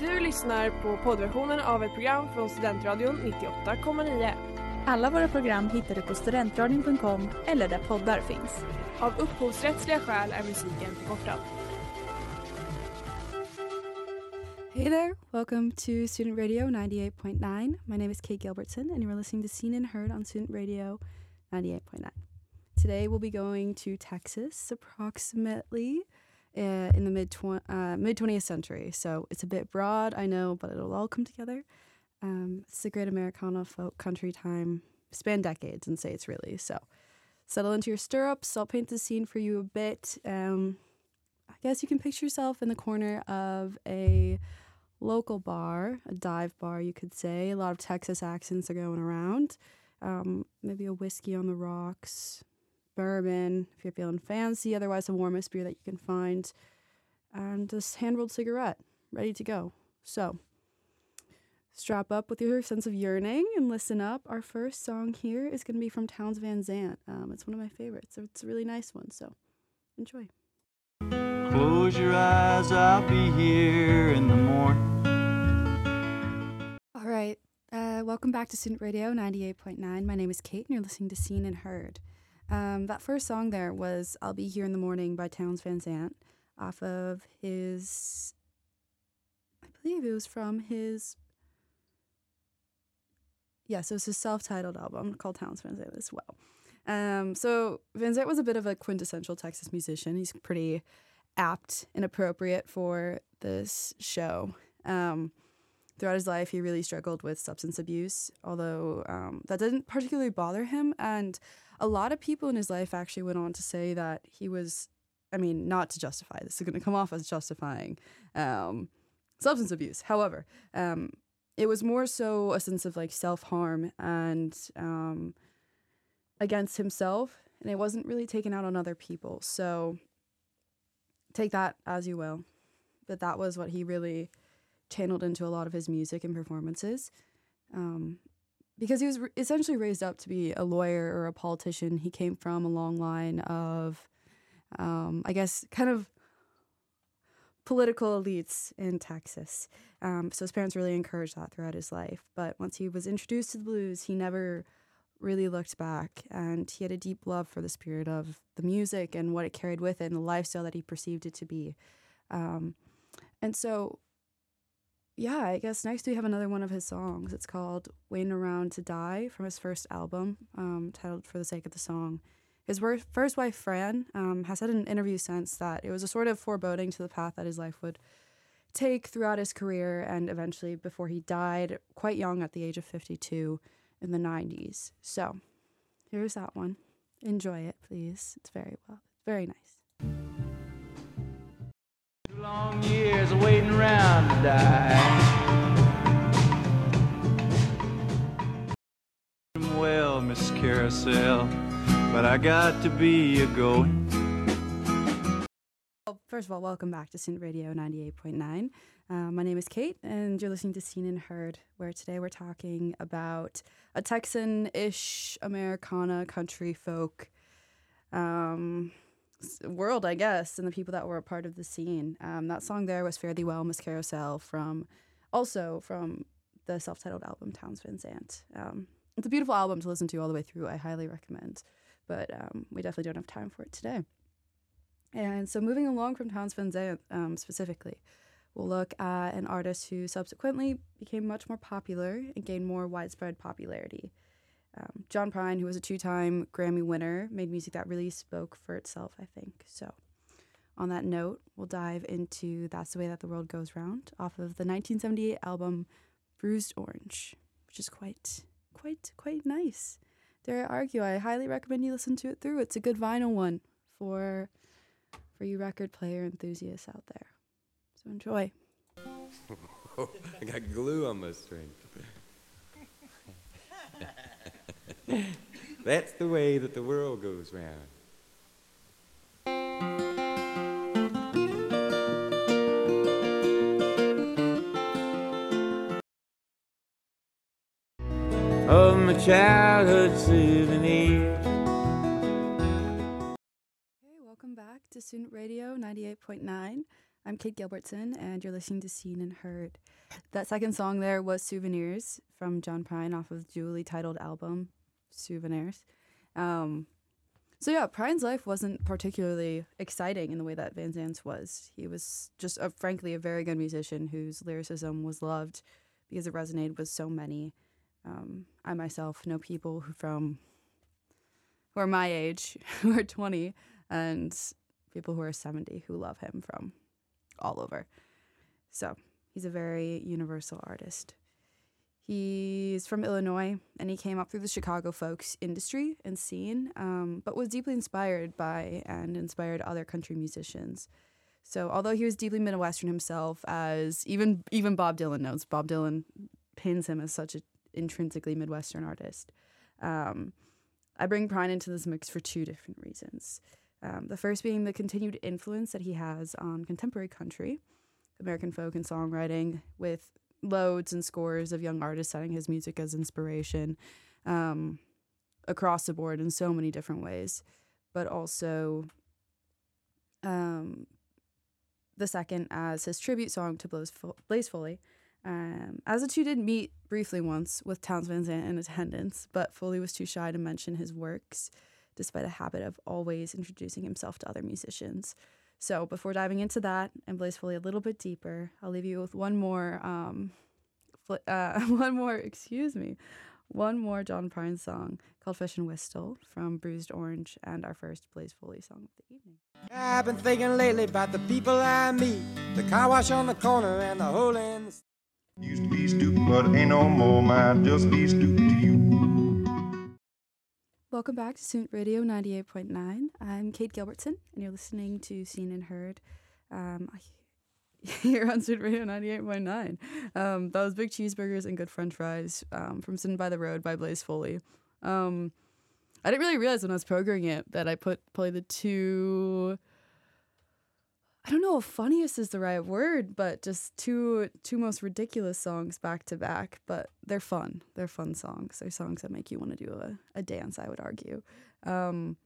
Du lyssnar på poddversionen av ett program från Studentradion 98,9. Alla våra program hittar du på studentradion.com eller där poddar finns. Av upphovsrättsliga skäl är musiken förkortad. Hey there, welcome to Student Radio 98.9. My name is Kate Gilbertson, and you're listening to Seen and Heard on Student Radio 98.9. Today we'll be going to Texas approximately in the mid uh, mid 20th century. So it's a bit broad, I know, but it'll all come together. Um, it's a great Americana folk country time, span decades and say it's really. So settle into your stirrups. I'll paint the scene for you a bit. Um, I guess you can picture yourself in the corner of a local bar, a dive bar, you could say. A lot of Texas accents are going around. Um, maybe a whiskey on the rocks, bourbon if you're feeling fancy, otherwise, the warmest beer that you can find, and this hand rolled cigarette ready to go. So, strap up with your sense of yearning and listen up. Our first song here is going to be from Townes Van Zandt. Um, it's one of my favorites. It's a really nice one, so enjoy. Close your eyes, I'll be here in the morning. All right. Uh, welcome back to Student Radio 98.9. My name is Kate, and you're listening to Seen and Heard. Um, that first song there was I'll Be Here in the Morning by Townes Van Zandt off of his, I believe it was from his, yeah, so it's his self titled album called Townes Van Zandt as well. Um, so Van Zandt was a bit of a quintessential Texas musician. He's pretty apt and appropriate for this show. Um, throughout his life, he really struggled with substance abuse, although um, that didn't particularly bother him. And a lot of people in his life actually went on to say that he was, I mean, not to justify this is going to come off as justifying um, substance abuse. However, um, it was more so a sense of like self harm and um, against himself, and it wasn't really taken out on other people. So take that as you will. But that was what he really channeled into a lot of his music and performances. Um, because he was re- essentially raised up to be a lawyer or a politician. He came from a long line of, um, I guess, kind of political elites in Texas. Um, so his parents really encouraged that throughout his life. But once he was introduced to the blues, he never really looked back. And he had a deep love for the spirit of the music and what it carried with it and the lifestyle that he perceived it to be. Um, and so yeah, I guess next we have another one of his songs. It's called Waiting Around to Die from his first album, um, titled For the Sake of the Song. His first wife, Fran, um, has said in an interview since that it was a sort of foreboding to the path that his life would take throughout his career and eventually before he died quite young at the age of 52 in the 90s. So here's that one. Enjoy it, please. It's very well, it's very nice. Long years of waiting around to die. Well, Miss Carousel, but I got to be a going. Well, first of all, welcome back to Student Radio 98.9. Uh, my name is Kate, and you're listening to Seen and Heard, where today we're talking about a Texan ish Americana country folk um, world, I guess, and the people that were a part of the scene. Um, that song there was Fare Thee Well, Miss Carousel, from also from the self titled album Townes Van Zandt. Um, it's a beautiful album to listen to all the way through. I highly recommend, but um, we definitely don't have time for it today. And so, moving along from Townes Van Zandt um, specifically, we'll look at an artist who subsequently became much more popular and gained more widespread popularity. Um, John Prine, who was a two time Grammy winner, made music that really spoke for itself, I think. So, on that note, we'll dive into That's the Way That the World Goes Round off of the 1978 album Bruised Orange, which is quite, quite, quite nice. Dare I argue, I highly recommend you listen to it through. It's a good vinyl one for for you record player enthusiasts out there. So enjoy. I got glue on my string. That's the way that the world goes round. Of my childhood souvenir. Okay, welcome back to Student Radio 98.9. I'm Kate Gilbertson, and you're listening to Seen and Heard. That second song there was Souvenirs from John Prine off of dually titled album Souvenirs. Um, so yeah, Prine's life wasn't particularly exciting in the way that Van Zandt's was. He was just, a, frankly, a very good musician whose lyricism was loved because it resonated with so many. Um, I myself know people who from who are my age, who are 20, and people who are 70 who love him from all over. So he's a very universal artist. He's from Illinois and he came up through the Chicago folks industry and scene, um, but was deeply inspired by and inspired other country musicians. So although he was deeply Midwestern himself, as even even Bob Dylan knows, Bob Dylan pins him as such an intrinsically Midwestern artist. Um, I bring Prine into this mix for two different reasons. Um, the first being the continued influence that he has on contemporary country, American folk and songwriting, with loads and scores of young artists citing his music as inspiration um, across the board in so many different ways. But also, um, the second as his tribute song to Blaze, Foley. Um, as the two did meet briefly once with Townes Van Zandt in attendance, but Foley was too shy to mention his works despite a habit of always introducing himself to other musicians. So before diving into that and Blaze Foley a little bit deeper, I'll leave you with one more, um, fl- uh, one more, excuse me, one more John Prine song called Fish and Whistle from Bruised Orange and our first Blaze Foley song of the evening. I've been thinking lately about the people I meet, the car wash on the corner and the hole in the Used to be stupid, but ain't no more. Might just be stupid to you. Welcome back to Student Radio 98.9. I'm Kate Gilbertson, and you're listening to Seen and Heard um, here on Student Radio 98.9. Um, that was Big Cheeseburgers and Good French Fries um, from Sitting by the Road by Blaze Foley. Um, I didn't really realize when I was programming it that I put probably the two I don't know if funniest is the right word, but just two two most ridiculous songs back to back. But they're fun. They're fun songs. They're songs that make you want to do a, a dance. I would argue. Um,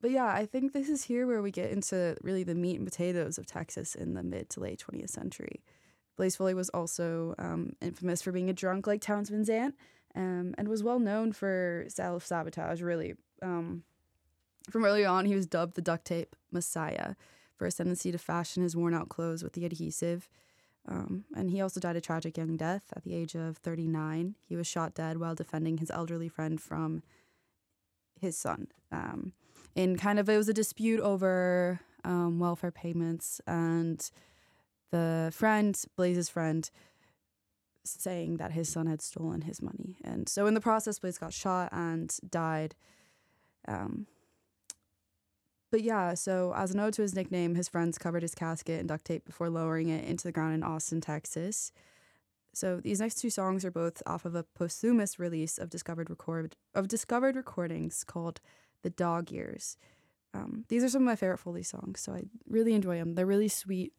but yeah, I think this is here where we get into really the meat and potatoes of Texas in the mid to late 20th century. Blaze Foley was also um, infamous for being a drunk like Townes aunt um, and was well known for self sabotage. Really, um, from early on, he was dubbed the duct tape messiah for his tendency to fashion his worn out clothes with the adhesive. Um, and he also died a tragic young death at the age of 39. He was shot dead while defending his elderly friend from his son. Um, in kind of, it was a dispute over um, welfare payments, and the friend, Blaze's friend, saying that his son had stolen his money. And so in the process, Blaze got shot and died. Um, but yeah, so as an ode to his nickname, his friends covered his casket in duct tape before lowering it into the ground in Austin, Texas. So these next two songs are both off of a posthumous release of discovered record of discovered recordings called "The Dog Years." Um, these are some of my favorite Foley songs, so I really enjoy them. They're really sweet,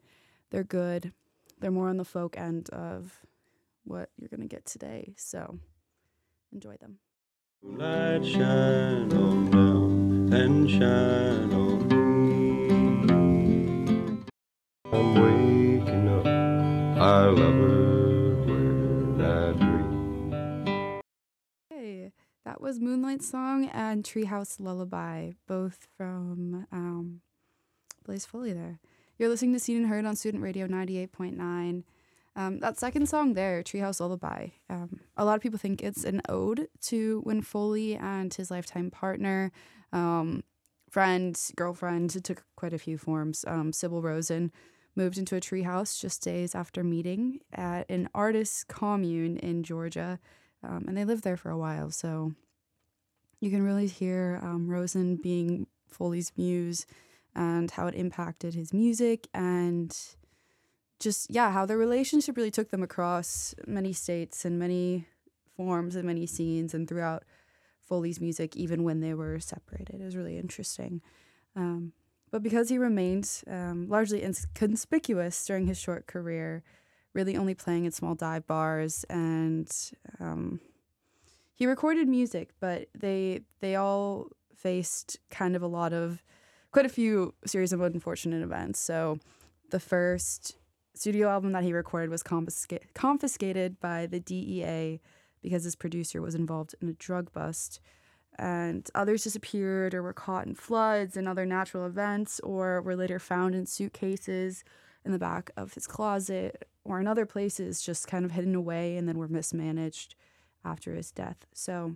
they're good, they're more on the folk end of what you're gonna get today. So enjoy them. Light shine on down and shine on me. I'm waking up, our where I dream. Hey, that was Moonlight Song and Treehouse Lullaby, both from um, Blaze Foley there. You're listening to Seen and Heard on Student Radio 98.9. Um, that second song there, Treehouse Lullaby, um, a lot of people think it's an ode to when Foley and his lifetime partner, um, friend, girlfriend, it took quite a few forms, um, Sybil Rosen, moved into a treehouse just days after meeting at an artist commune in Georgia. Um, and they lived there for a while. So you can really hear um, Rosen being Foley's muse and how it impacted his music and just yeah how their relationship really took them across many states and many forms and many scenes and throughout foley's music even when they were separated. It was really interesting. Um, but because he remained um, largely inconspicuous during his short career really only playing at small dive bars and um, he recorded music but they they all faced kind of a lot of quite a few series of unfortunate events. So the first studio album that he recorded was confisca- confiscated by the DEA because his producer was involved in a drug bust. And others disappeared or were caught in floods and other natural events, or were later found in suitcases in the back of his closet or in other places, just kind of hidden away and then were mismanaged after his death. So,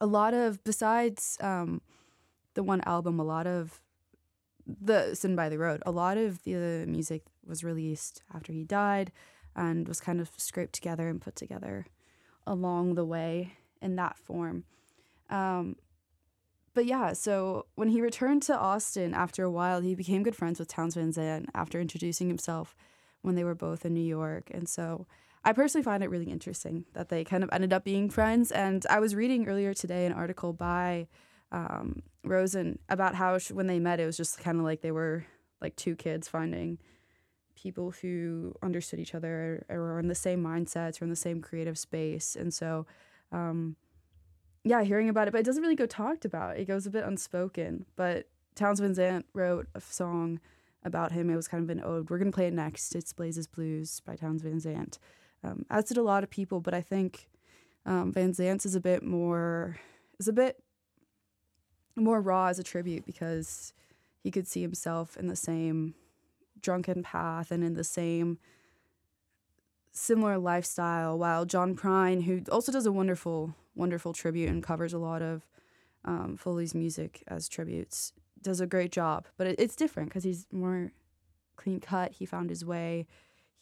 a lot of, besides um, the one album, a lot of the Sitting by the Road, a lot of the music was released after he died and was kind of scraped together and put together along the way in that form. Um, but yeah, so when he returned to Austin after a while, he became good friends with Townes Van Zandt after introducing himself when they were both in New York. And so I personally find it really interesting that they kind of ended up being friends. And I was reading earlier today an article by um, Rosen about how sh- when they met, it was just kind of like they were like two kids finding people who understood each other or were in the same mindsets or in the same creative space. And so, um, yeah, hearing about it, but it doesn't really go talked about. It goes a bit unspoken. But Townes Van Zandt wrote a song about him. It was kind of an ode. We're gonna play it next. It's Blazes Blues by Townes Van Zandt. Um, as did a lot of people, but I think um, Van Zandt's is a bit more is a bit more raw as a tribute because he could see himself in the same drunken path and in the same similar lifestyle while john prine who also does a wonderful wonderful tribute and covers a lot of um, foley's music as tributes does a great job. But it, it's different because he's more clean cut. He found his way.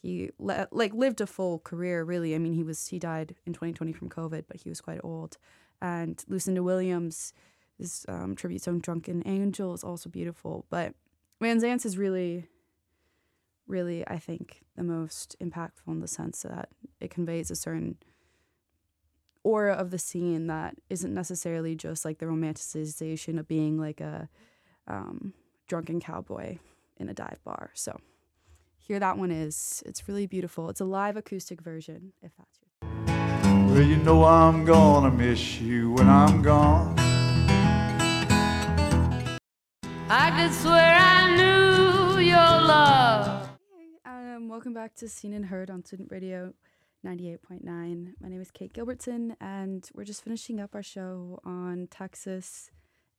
He le- like lived a full career really. I mean he was he died in 2020 from covid but he was quite old. And lucinda williams this um, tribute song drunken angel is also beautiful. But van is really really, I think, the most impactful in the sense that it conveys a certain aura of the scene that isn't necessarily just like the romanticization of being like a um, drunken cowboy in a dive bar. So here that one is. It's really beautiful. It's a live acoustic version, if that's your. Well, you know I'm gonna miss you when I'm gone. I could swear I knew Welcome back to Seen and Heard on Student Radio 98.9. My name is Kate Gilbertson, and we're just finishing up our show on Texas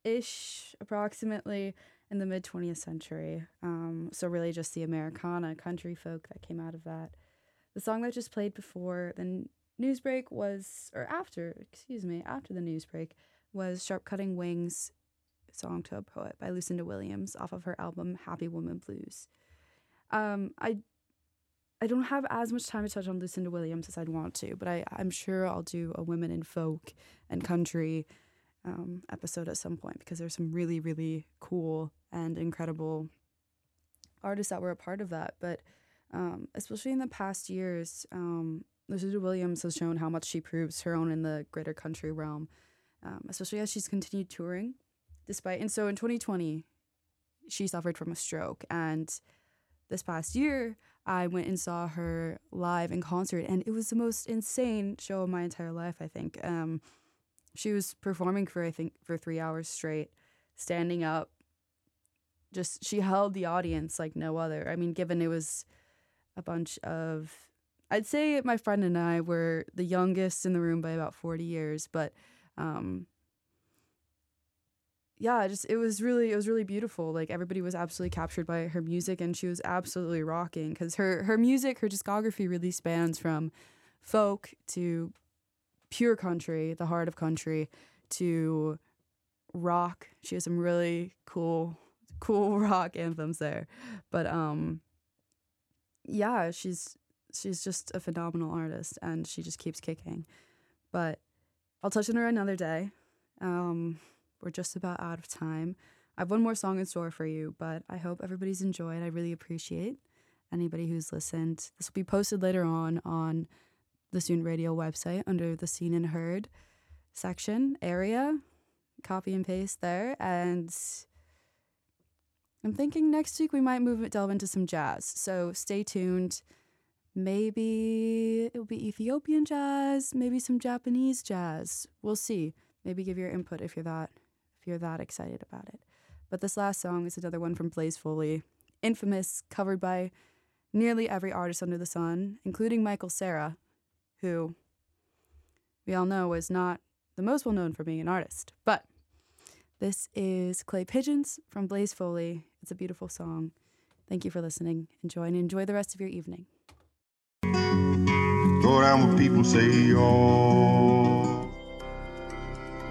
ish, approximately in the mid 20th century. Um, so, really, just the Americana country folk that came out of that. The song that just played before the news break was, or after, excuse me, after the news break, was Sharp Cutting Wings Song to a Poet by Lucinda Williams off of her album Happy Woman Blues. Um, I I don't have as much time to touch on Lucinda Williams as I'd want to, but I, I'm sure I'll do a women in folk and country um, episode at some point because there's some really, really cool and incredible artists that were a part of that. But um, especially in the past years, um, Lucinda Williams has shown how much she proves her own in the greater country realm, um, especially as she's continued touring. Despite and so in 2020, she suffered from a stroke, and this past year, I went and saw her live in concert, and it was the most insane show of my entire life. I think um, she was performing for I think for three hours straight, standing up. Just she held the audience like no other. I mean, given it was a bunch of, I'd say my friend and I were the youngest in the room by about forty years, but. Um, yeah, just it was really it was really beautiful. Like everybody was absolutely captured by her music, and she was absolutely rocking because her her music, her discography really spans from folk to pure country, the heart of country, to rock. She has some really cool cool rock anthems there, but um, yeah, she's she's just a phenomenal artist, and she just keeps kicking. But I'll touch on her another day. Um, we're just about out of time. I have one more song in store for you, but I hope everybody's enjoyed. I really appreciate anybody who's listened. This will be posted later on on the Student Radio website under the Seen and Heard section area. Copy and paste there. And I'm thinking next week we might move delve into some jazz. So stay tuned. Maybe it'll be Ethiopian jazz, maybe some Japanese jazz. We'll see. Maybe give your input if you're that you're that excited about it. But this last song is another one from Blaze Foley. infamous, covered by nearly every artist under the sun, including Michael Cera, who we all know is not the most well known for being an artist. But this is Clay Pigeons from Blaze Foley. It's a beautiful song. Thank you for listening. Enjoy and enjoy the rest of your evening. Go down what people say, oh.